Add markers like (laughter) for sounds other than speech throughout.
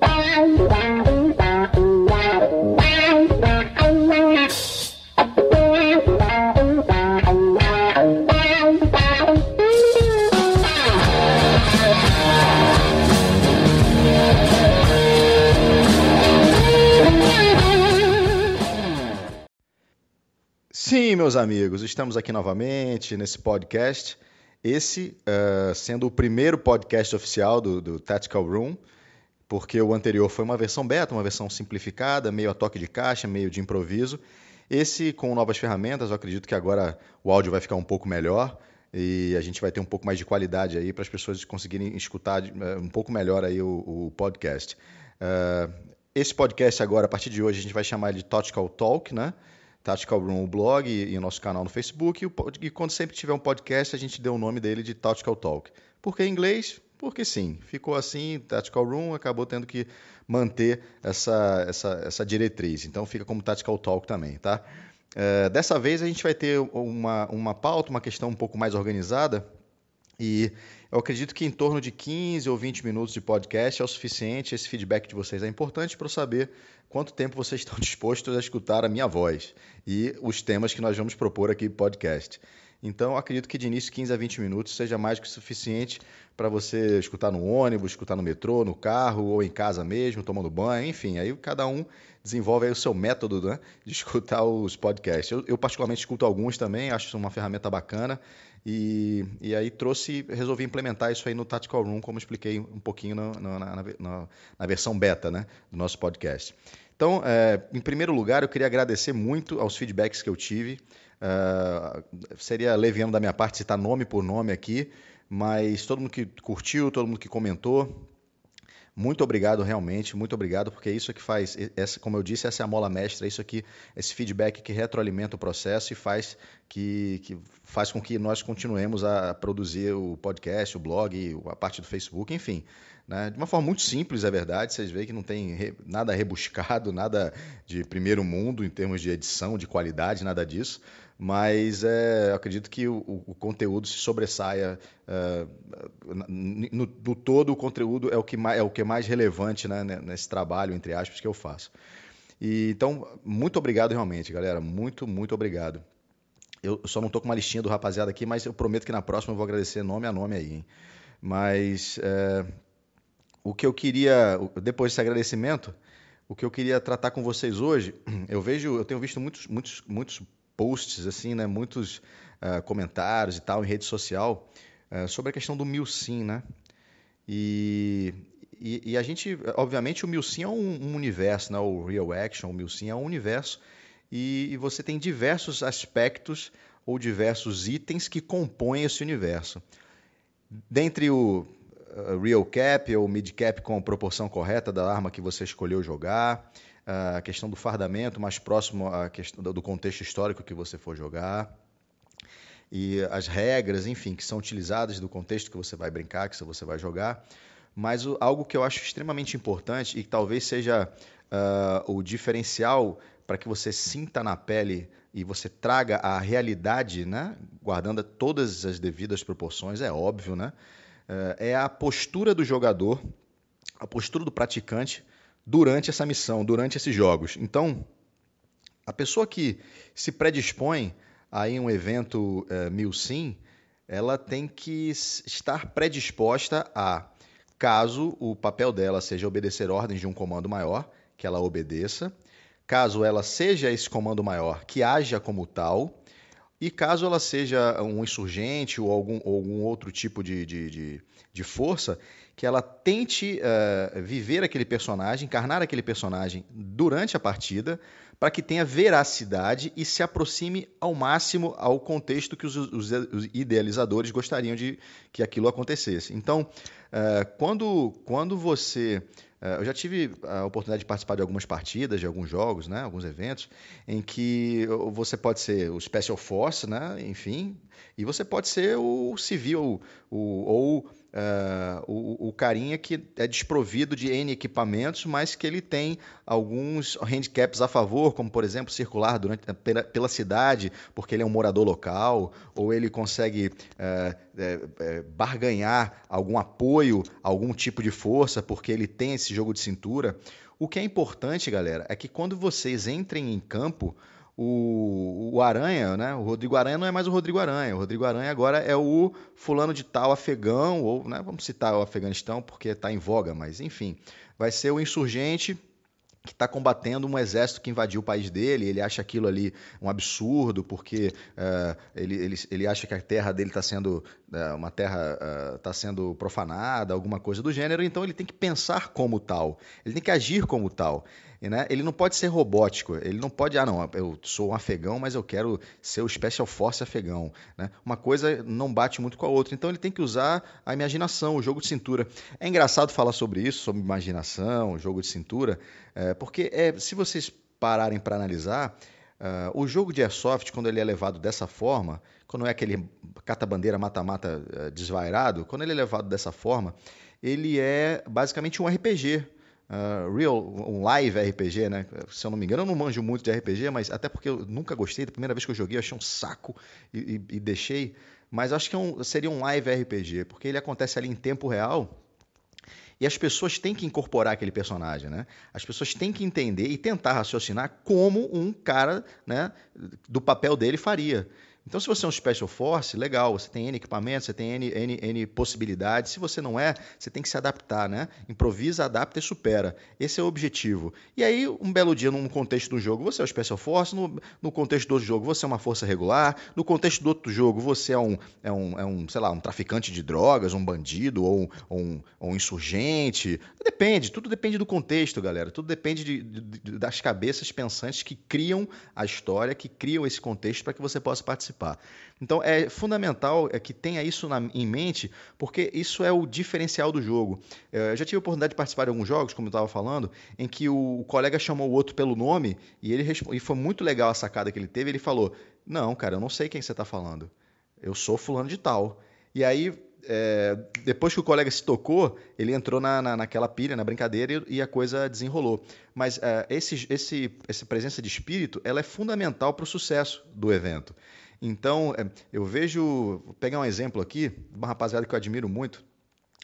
Bye. Sim, meus amigos, estamos aqui novamente nesse podcast. Esse uh, sendo o primeiro podcast oficial do, do, Tactical Room, porque o anterior foi uma versão beta, uma versão simplificada, meio a toque de caixa, meio de improviso. Esse, com novas ferramentas, eu acredito que agora o áudio vai ficar um pouco melhor e a gente vai ter um pouco mais de qualidade aí para as pessoas conseguirem escutar uh, um pouco melhor aí o, o podcast. Uh, esse podcast agora, a partir de hoje, a gente vai chamar de Tactical Talk, né? Tactical Room, o blog e, e, o nosso canal no Facebook. E, e, quando sempre tiver um podcast, a gente deu o nome dele de Tactical Talk. Por que em inglês? Porque sim. Ficou assim, Tactical Room acabou tendo que manter essa, essa, essa diretriz. Então fica como Tactical Talk também, tá? É, dessa vez a gente vai ter uma, uma pauta, uma questão um pouco mais organizada. E eu acredito que em torno de 15 ou 20 minutos de podcast é o suficiente. Esse feedback de vocês é importante para eu saber quanto tempo vocês (laughs) estão dispostos a escutar a minha voz e os temas que nós vamos propor aqui no podcast. Então, acredito que de início 15 a 20 minutos seja mais que suficiente para você escutar no ônibus, escutar no metrô, no carro ou em casa mesmo, tomando banho, enfim. Aí cada um desenvolve o seu método né, de escutar os podcasts. Eu, eu, particularmente escuto alguns também, acho uma ferramenta bacana. E, e aí trouxe, resolvi implementar isso aí no Tactical Room, como expliquei um pouquinho no, na, na, na, versão beta né, do nosso podcast. Então, é, em primeiro lugar, eu queria agradecer muito aos feedbacks que eu tive. Uh, seria leviano da minha parte citar nome por nome aqui, mas todo mundo que curtiu, todo mundo que comentou, muito obrigado realmente, muito obrigado, porque é isso que faz, essa, como eu disse, essa é a mola mestra, é isso aqui, esse feedback que retroalimenta o processo e faz que, que faz com que nós continuemos a produzir o podcast, o blog, a parte do Facebook, enfim. Né? De uma forma muito simples, é verdade, vocês veem que não tem re, nada rebuscado, nada de primeiro mundo em termos de edição, de qualidade, nada disso mas é, acredito que o, o, conteúdo se sobressaia. É, no, no, todo, o conteúdo é o que mais, é o que é mais relevante né, nesse trabalho, entre aspas, que eu faço. E, então, muito obrigado realmente, galera. Muito, muito obrigado. Eu só não estou com uma listinha do rapaziada aqui, mas eu prometo que na próxima eu vou agradecer nome a nome aí. Hein? Mas é, o que eu queria, depois desse agradecimento, o que eu queria tratar com vocês hoje, (clears throat) eu vejo, eu tenho visto muitos, muitos, muitos posts, assim, né, muitos uh, comentários e tal em rede social uh, sobre a questão do MilSim, né? E, e, e, a gente, obviamente, o MilSim é um, um, universo, né? O Real Action, o MilSim é um universo e, e você tem diversos aspectos ou diversos itens que compõem esse universo. Dentre o uh, Real Cap ou Mid Cap com a proporção correta da arma que você escolheu jogar, a questão do fardamento mais próximo à questão do contexto histórico que você for jogar e as regras, enfim, que são utilizadas do contexto que você vai brincar, que você vai jogar. Mas o, algo que eu acho extremamente importante e que talvez seja uh, o diferencial para que você sinta na pele e você traga a realidade, né, guardando todas as devidas proporções, é óbvio, né, uh, é a postura do jogador, a postura do praticante durante essa missão, durante esses jogos. Então, a pessoa que se predispõe a ir um evento é, mil sim, ela tem que estar predisposta a, caso o papel dela seja obedecer ordens de um comando maior, que ela obedeça. Caso ela seja esse comando maior, que haja como tal. E caso ela seja um insurgente ou algum, ou algum outro tipo de, de, de, de força, que ela tente uh, viver aquele personagem, encarnar aquele personagem durante a partida, para que tenha veracidade e se aproxime ao máximo ao contexto que os, os, os idealizadores gostariam de que aquilo acontecesse. Então, quando, quando você é, eu já tive a oportunidade de participar de algumas partidas, de alguns jogos, né, alguns eventos, em que você pode ser o Special Force, né, enfim, e você pode ser o civil, o, ou Uh, o, o, carinha que é desprovido de N equipamentos, mas que ele tem alguns handicaps a favor, como por exemplo circular durante, pela, pela cidade, porque ele é um morador local, ou ele consegue uh, uh, barganhar algum apoio, algum tipo de força, porque ele tem esse jogo de cintura. O que é importante, galera, é que quando vocês entrem em campo, o, o Aranha, né? O Rodrigo Aranha não é mais o Rodrigo Aranha. O Rodrigo Aranha agora é o fulano de tal afegão, ou né, vamos citar o Afeganistão porque está em voga, mas enfim, vai ser o insurgente que está combatendo um exército que invadiu o país dele, ele acha aquilo ali um absurdo, porque uh, ele, ele, ele acha que a terra dele está sendo, uh, uma terra está uh, sendo profanada, alguma coisa do gênero, então ele tem que pensar como tal, ele tem que agir como tal. Né? Ele não pode ser robótico, ele não pode, ah, não, eu sou um afegão, mas eu quero ser o Special Force afegão. Né? Uma coisa não bate muito com a outra, então ele tem que usar a imaginação, o jogo de cintura. É engraçado falar sobre isso, sobre imaginação, jogo de cintura, é, porque é, se vocês pararem para analisar, Uh, o jogo de airsoft, quando ele é levado dessa forma, quando é aquele cata-bandeira mata-mata uh, desvairado, quando ele é levado dessa forma, ele é basicamente um RPG uh, real, um live RPG, né? Se eu não me engano, eu não manjo muito de RPG, mas até porque eu nunca gostei. Da primeira vez que eu joguei, eu achei um saco e, e, e deixei. Mas acho que é um, seria um live RPG, porque ele acontece ali em tempo real. E as pessoas têm que incorporar aquele personagem, né? As pessoas têm que entender e tentar raciocinar como um cara, né, do papel dele faria. Então, se você é um Special Force, legal, você tem N equipamentos, você tem N, N, N possibilidades. Se você não é, você tem que se adaptar, né? Improvisa, adapta e supera. Esse é o objetivo. E aí, um belo dia, num contexto do jogo, você é o Special Force, no, no contexto do outro jogo, você é uma força regular, no contexto do outro jogo, você é um, é um, é um sei lá, um traficante de drogas, um bandido ou, ou um, ou um insurgente. Depende, tudo depende do contexto, galera. Tudo depende de, de, das cabeças pensantes que criam a história, que criam esse contexto para que você possa participar participar. Então é fundamental é que tenha isso na, em mente, porque isso é o diferencial do jogo. É, eu já tive a oportunidade de participar de alguns jogos, como eu estava falando, em que o, colega chamou o outro pelo nome e ele e foi muito legal a sacada que ele teve. Ele falou: Não, cara, eu não sei quem você está falando. Eu sou fulano de tal. E aí é, depois que o colega se tocou, ele entrou na, na, naquela pilha, na brincadeira, e, e a coisa desenrolou. Mas é, esse, esse, essa presença de espírito ela é fundamental para o sucesso do evento. Então, é, eu vejo, vou pegar um exemplo aqui, uma rapaziada que eu admiro muito,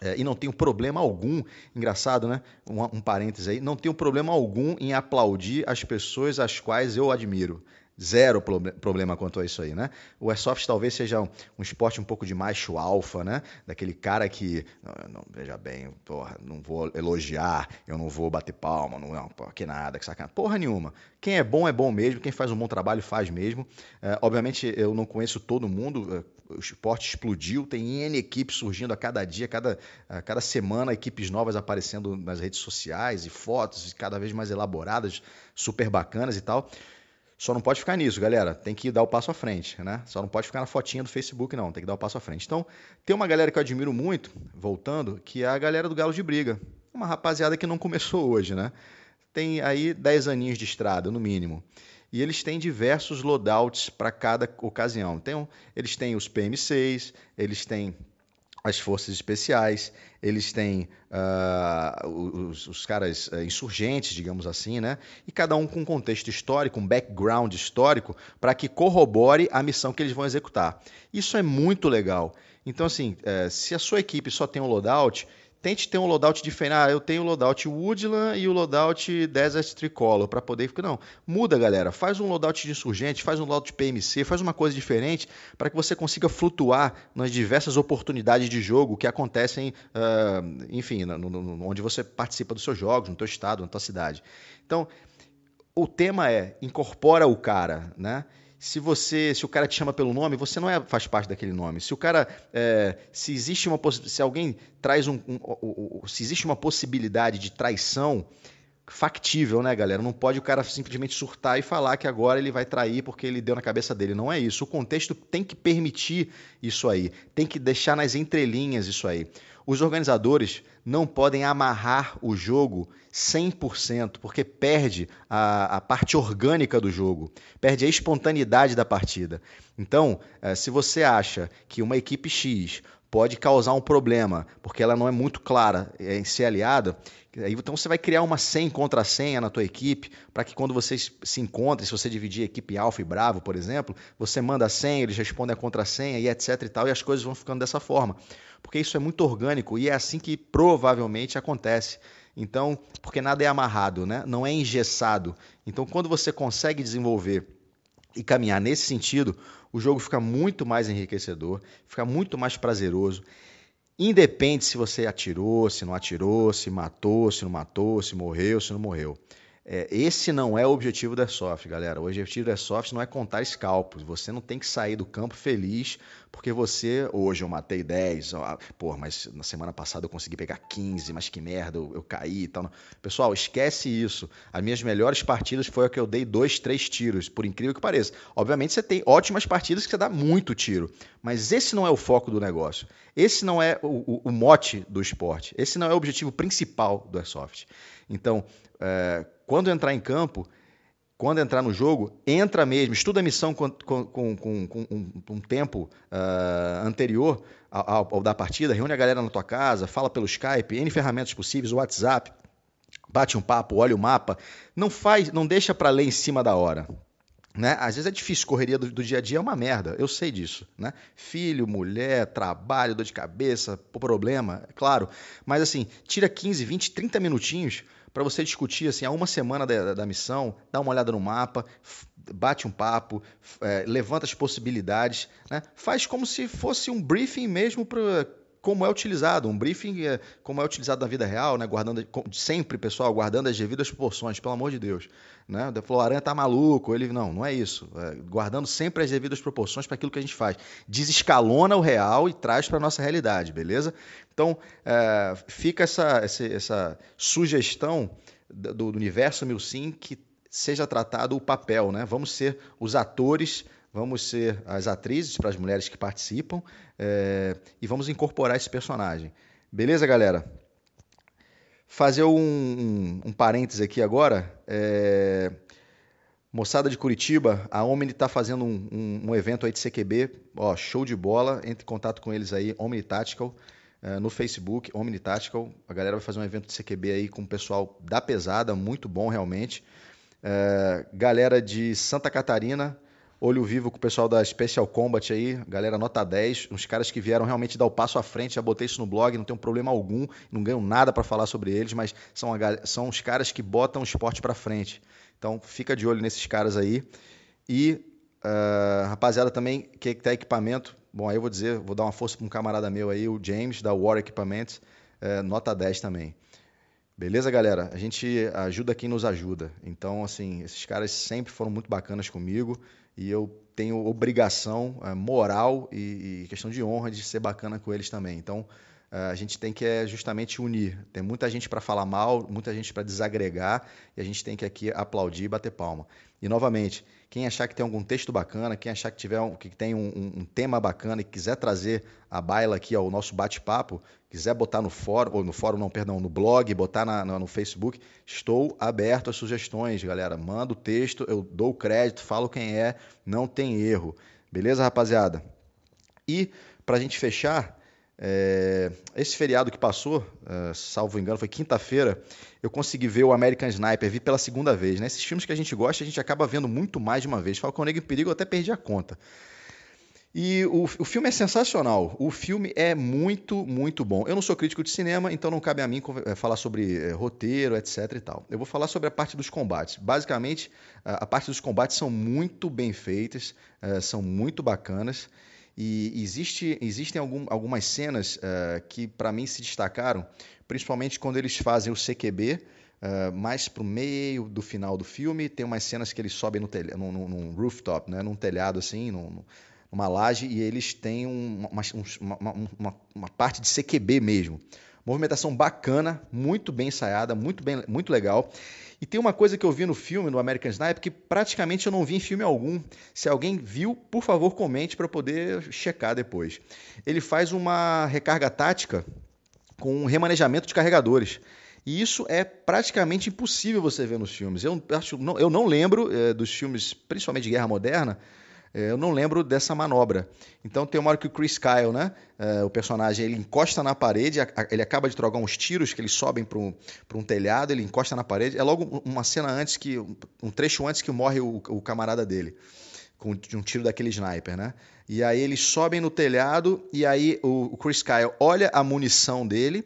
é, e não tenho problema algum, engraçado, né? Um, um parêntese aí, não tenho problema algum em aplaudir as pessoas as quais eu admiro. Zero problema quanto a isso aí, né? O airsoft talvez seja um, um esporte um pouco de macho alfa, né? Daquele cara que, não, não, veja bem, porra, não vou elogiar, eu não vou bater palma, não, não porra, que nada, que sacanagem. Porra nenhuma. Quem é bom é bom mesmo, quem faz um bom trabalho faz mesmo. É, obviamente eu não conheço todo mundo, é, o esporte explodiu, tem N equipes surgindo a cada dia, cada, a cada semana, equipes novas aparecendo nas redes sociais e fotos cada vez mais elaboradas, super bacanas e tal. Só não pode ficar nisso, galera. Tem que dar o passo à frente, né? Só não pode ficar na fotinha do Facebook, não. Tem que dar o passo à frente. Então, tem uma galera que eu admiro muito, voltando, que é a galera do Galo de Briga. Uma rapaziada que não começou hoje, né? Tem aí 10 aninhos de estrada, no mínimo. E eles têm diversos loadouts para cada ocasião. Então, eles têm os PM6, eles têm as forças especiais, eles têm uh, os, os, caras uh, insurgentes, digamos assim, né? E cada um com um contexto histórico, um background histórico, para que corrobore a missão que eles vão executar. Isso é muito legal. Então, assim, uh, se a sua equipe só tem um loadout, tente ter um loadout diferente. Ah, eu tenho o loadout Woodland e o loadout Desert Tricolor para poder. Não, muda, galera. Faz um loadout de insurgente, faz um loadout de PMC, faz uma coisa diferente para que você consiga flutuar nas diversas oportunidades de jogo que acontecem, uh, enfim, no, no, onde você participa dos seus jogos, no teu estado, na tua cidade. Então, o tema é incorpora o cara, né? Se você, se o cara te chama pelo nome, você não é, faz parte daquele nome. Se o cara, é, se existe uma se alguém traz um, um, um, um, se existe uma possibilidade de traição factível, né, galera? Não pode o cara simplesmente surtar e falar que agora ele vai trair porque ele deu na cabeça dele. Não é isso. O contexto tem que permitir isso aí, tem que deixar nas entrelinhas isso aí. Os organizadores não podem amarrar o jogo 100%, porque perde a, a, parte orgânica do jogo, perde a espontaneidade da partida. Então, eh, se você acha que uma equipe X pode causar um problema, porque ela não é muito clara em ser aliada, então você vai criar uma senha contra senha na tua equipe, para que quando vocês se encontrem, se você dividir a equipe alfa e bravo, por exemplo, você manda a senha, eles respondem a contrassenha e etc e tal, e as coisas vão ficando dessa forma. Porque isso é muito orgânico e é assim que provavelmente acontece. Então, porque nada é amarrado, né? não é engessado. Então, quando você consegue desenvolver e caminhar nesse sentido, o jogo fica muito mais enriquecedor, fica muito mais prazeroso. Independe se você atirou, se não atirou, se matou, se não matou, se morreu, se não morreu. É, esse não é o objetivo da Airsoft, galera. O objetivo da Airsoft não é contar scalpos. Você não tem que sair do campo feliz porque você, hoje eu matei 10, ó, pô, mas na semana passada eu consegui pegar 15, mas que merda, eu, eu caí e tal. Pessoal, esquece isso. As minhas melhores partidas foi a que eu dei dois, três tiros, por incrível que pareça. Obviamente você tem ótimas partidas que você dá muito tiro, mas esse não é o foco do negócio. Esse não é o, o, o mote do esporte. Esse não é o objetivo principal do Airsoft. Então, é, quando entrar em campo, quando entrar no jogo, entra mesmo, estuda a missão com, com, com, com um, um, tempo uh, anterior ao, ao, da partida, reúne a galera na tua casa, fala pelo Skype, N ferramentas possíveis, WhatsApp, bate um papo, olha o mapa. Não faz, não deixa para ler em cima da hora. Né? Às vezes é difícil, correria do, do, dia a dia é uma merda, eu sei disso. Né? Filho, mulher, trabalho, dor de cabeça, problema, é claro. Mas assim, tira 15, 20, 30 minutinhos para você discutir assim, há uma semana da, da, missão, dá uma olhada no mapa, bate um papo, é, levanta as possibilidades, né? faz como se fosse um briefing mesmo para como é utilizado, um briefing é, como é utilizado na vida real, né? guardando sempre, pessoal, guardando as devidas proporções, pelo amor de Deus. Né? Falou, Aranha tá maluco, ele não, não é isso. É, guardando sempre as devidas proporções para aquilo que a gente faz. Desescalona o real e traz para a nossa realidade, beleza? Então, é, fica essa, essa, essa sugestão do, do universo Milsim que seja tratado o papel, né? Vamos ser os atores vamos ser as atrizes para as mulheres que participam é, e vamos incorporar esse personagem. Beleza, galera? Fazer um, um, um parêntese aqui agora. É, moçada de Curitiba, a Omni está fazendo um, um, um, evento aí de CQB, ó, show de bola. Entre em contato com eles aí, Omni Tactical, é, no Facebook, Omni Tactical. A galera vai fazer um evento de CQB aí com o pessoal da pesada, muito bom realmente. Galera de Santa Catarina, olho vivo com o pessoal da Special Combat aí, galera nota 10, uns caras que vieram realmente dar o passo à frente, já botei isso no blog, não tem um problema algum, não ganho nada para falar sobre eles, mas são, a, são os caras que botam o esporte para frente. Então fica de olho nesses caras aí. E uh, rapaziada também que tem equipamento, bom, aí eu vou dizer, vou dar uma força para um camarada meu aí, o James, da War Equipamentos, uh, nota 10 também. Beleza, galera? A gente ajuda quem nos ajuda. Então, assim, esses caras sempre foram muito bacanas comigo e eu tenho obrigação é, moral e, e, questão de honra de ser bacana com eles também. Então, é, a gente tem que é, justamente unir. Tem muita gente para falar mal, muita gente para desagregar, e a gente tem que aqui aplaudir e bater palma. E, novamente, quem achar que tem algum texto bacana, quem achar que, tiver um, que tem um, um, tema bacana e quiser trazer a baila aqui ao nosso bate-papo, quiser botar no fórum, ou no fórum não, perdão, no blog, botar na, no, no Facebook, estou aberto a sugestões, galera. Manda o texto, eu dou o crédito, falo quem é, não tem erro. Beleza, rapaziada? E, para a gente fechar, é, esse feriado que passou, é, salvo engano, foi quinta-feira, eu consegui ver o American Sniper, vi pela segunda vez. Né? Esses filmes que a gente gosta, a gente acaba vendo muito mais de uma vez. Falcão Negro em Perigo, eu até perdi a conta. E o, o filme é sensacional. O filme é muito, muito bom. Eu não sou crítico de cinema, então não cabe a mim é, falar sobre é, roteiro, etc e tal. Eu vou falar sobre a parte dos combates. Basicamente, a, a parte dos combates são muito bem feitas, é, são muito bacanas. E existe, existem algum, algumas cenas uh, que, para mim, se destacaram, principalmente quando eles fazem o CQB, uh, eh, mais para o meio do final do filme. Tem umas cenas que eles sobem no num, num, rooftop, né? num telhado assim, num, numa laje, e eles têm um, uma, uma, uma, uma, parte de CQB mesmo. Movimentação bacana, muito bem ensaiada, muito, bem, muito legal. E tem uma coisa que eu vi no filme, no American Sniper, que praticamente eu não vi em filme algum. Se alguém viu, por favor, comente para poder checar depois. Ele faz uma recarga tática com remanejamento de carregadores. E isso é praticamente impossível você ver nos filmes. Eu, acho, não, eu não lembro é, dos filmes, principalmente de Guerra Moderna, eu não lembro dessa manobra. Então tem uma hora que o Chris Kyle, né, é, o personagem, ele encosta na parede, ele acaba de trocar uns tiros que eles sobem para um, um telhado, ele encosta na parede. É logo uma cena antes que, um trecho antes que morre o, o camarada dele com um tiro daquele sniper, né? E aí eles sobem no telhado e aí o Chris Kyle olha a munição dele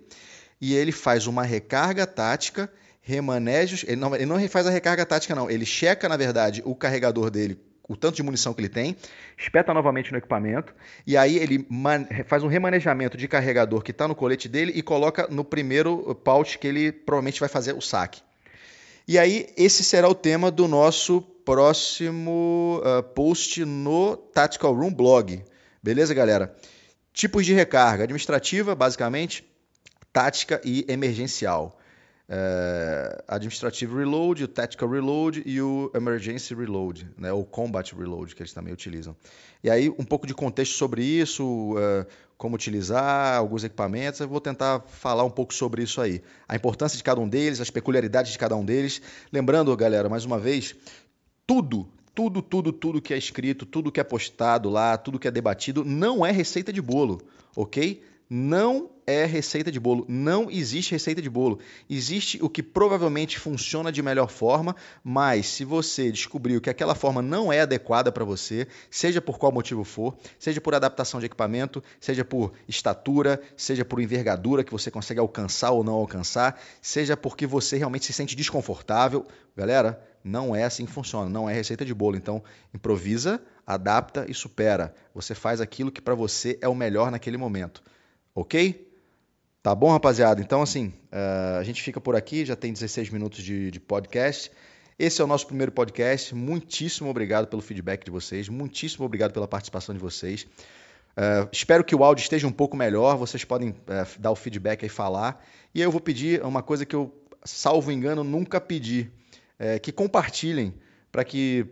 e ele faz uma recarga tática, remanégios. Ele não, ele não faz a recarga tática, não. Ele checa, na verdade, o carregador dele, o tanto de munição que ele tem, espeta novamente no equipamento, e aí ele faz um remanejamento de carregador que está no colete dele e coloca no primeiro pouch que ele provavelmente vai fazer o saque. E aí, esse será o tema do nosso próximo uh, post no Tactical Room blog. Beleza, galera? Tipos de recarga: administrativa, basicamente tática e emergencial. É, Administrative Reload, o Tactical Reload e o Emergency Reload, né, o Combat Reload, que eles também utilizam. E aí, um pouco de contexto sobre isso, é, como utilizar alguns equipamentos, eu vou tentar falar um pouco sobre isso aí. A importância de cada um deles, as peculiaridades de cada um deles. Lembrando, galera, mais uma vez, tudo, tudo, tudo, tudo que é escrito, tudo que é postado lá, tudo que é debatido, não é receita de bolo, ok? Não é receita de bolo. Não existe receita de bolo. Existe o que provavelmente funciona de melhor forma, mas se você descobriu que aquela forma não é adequada para você, seja por qual motivo for, seja por adaptação de equipamento, seja por estatura, seja por envergadura que você consegue alcançar ou não alcançar, seja porque você realmente se sente desconfortável, galera, não é assim que funciona, não é receita de bolo. Então, improvisa, adapta e supera. Você faz aquilo que para você é o melhor naquele momento. Ok? Tá bom, rapaziada? Então, assim, uh, a gente fica por aqui, já tem 16 minutos de, de podcast. Esse é o nosso primeiro podcast. Muitíssimo obrigado pelo feedback de vocês, muitíssimo obrigado pela participação de vocês. Uh, espero que o áudio esteja um pouco melhor, vocês podem uh, dar o feedback e falar. E eu vou pedir uma coisa que eu, salvo engano, nunca pedi: que compartilhem para que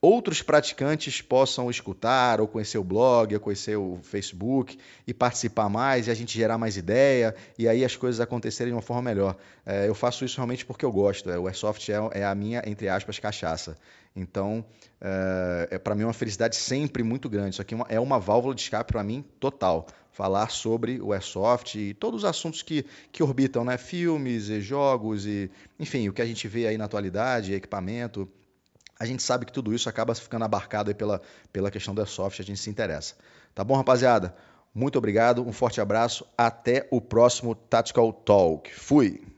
outros praticantes possam escutar ou conhecer o blog, ou conhecer o Facebook e participar mais e a gente gerar mais ideia e aí as coisas acontecerem de uma forma melhor. É, eu faço isso realmente porque eu gosto. É, o Airsoft é, é, a minha, entre aspas, cachaça. Então, é, é para mim uma felicidade sempre muito grande. Isso aqui é, é uma válvula de escape para mim total. Falar sobre o Airsoft e todos os assuntos que, que orbitam, né? Filmes e jogos e, enfim, o que a gente vê aí na atualidade, equipamento, a gente sabe que tudo isso acaba ficando abarcado pela, pela questão da software, a gente se interessa. Tá bom, rapaziada? Muito obrigado, um forte abraço, até o próximo Tactical Talk. Fui!